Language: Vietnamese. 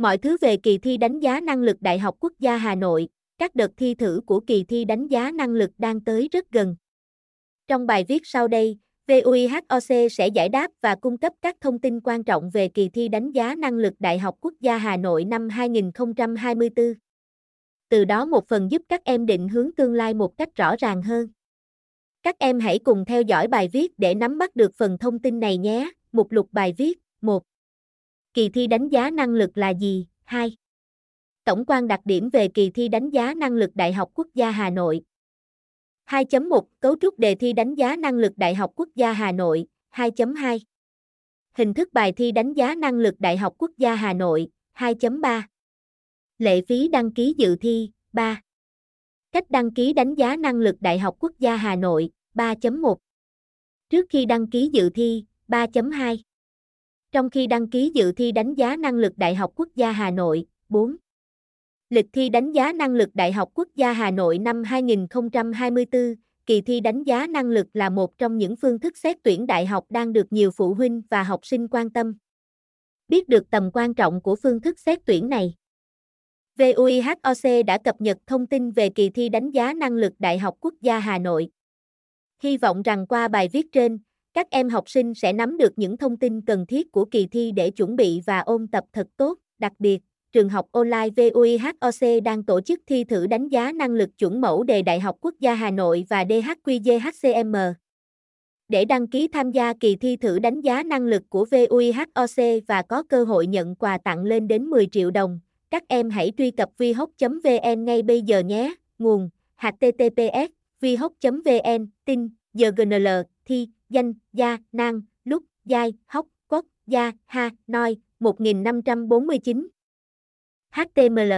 Mọi thứ về kỳ thi đánh giá năng lực Đại học Quốc gia Hà Nội, các đợt thi thử của kỳ thi đánh giá năng lực đang tới rất gần. Trong bài viết sau đây, VUIHOC sẽ giải đáp và cung cấp các thông tin quan trọng về kỳ thi đánh giá năng lực Đại học Quốc gia Hà Nội năm 2024. Từ đó một phần giúp các em định hướng tương lai một cách rõ ràng hơn. Các em hãy cùng theo dõi bài viết để nắm bắt được phần thông tin này nhé. Mục lục bài viết 1. Kỳ thi đánh giá năng lực là gì? 2. Tổng quan đặc điểm về kỳ thi đánh giá năng lực Đại học Quốc gia Hà Nội. 2.1 Cấu trúc đề thi đánh giá năng lực Đại học Quốc gia Hà Nội. 2.2 Hình thức bài thi đánh giá năng lực Đại học Quốc gia Hà Nội. 2.3 Lệ phí đăng ký dự thi. 3. Cách đăng ký đánh giá năng lực Đại học Quốc gia Hà Nội. 3.1 Trước khi đăng ký dự thi. 3.2 trong khi đăng ký dự thi đánh giá năng lực Đại học Quốc gia Hà Nội. 4. Lịch thi đánh giá năng lực Đại học Quốc gia Hà Nội năm 2024, kỳ thi đánh giá năng lực là một trong những phương thức xét tuyển đại học đang được nhiều phụ huynh và học sinh quan tâm. Biết được tầm quan trọng của phương thức xét tuyển này. VUIHOC đã cập nhật thông tin về kỳ thi đánh giá năng lực Đại học Quốc gia Hà Nội. Hy vọng rằng qua bài viết trên, các em học sinh sẽ nắm được những thông tin cần thiết của kỳ thi để chuẩn bị và ôn tập thật tốt, đặc biệt trường học online VUIHOC đang tổ chức thi thử đánh giá năng lực chuẩn mẫu đề Đại học Quốc gia Hà Nội và DHQGHCM. Để đăng ký tham gia kỳ thi thử đánh giá năng lực của VUIHOC và có cơ hội nhận quà tặng lên đến 10 triệu đồng, các em hãy truy cập vihoc.vn ngay bây giờ nhé. Nguồn https vihoc.vn tin GNL thi danh gia nang lúc giai hóc quốc gia ha noi 1549 HTML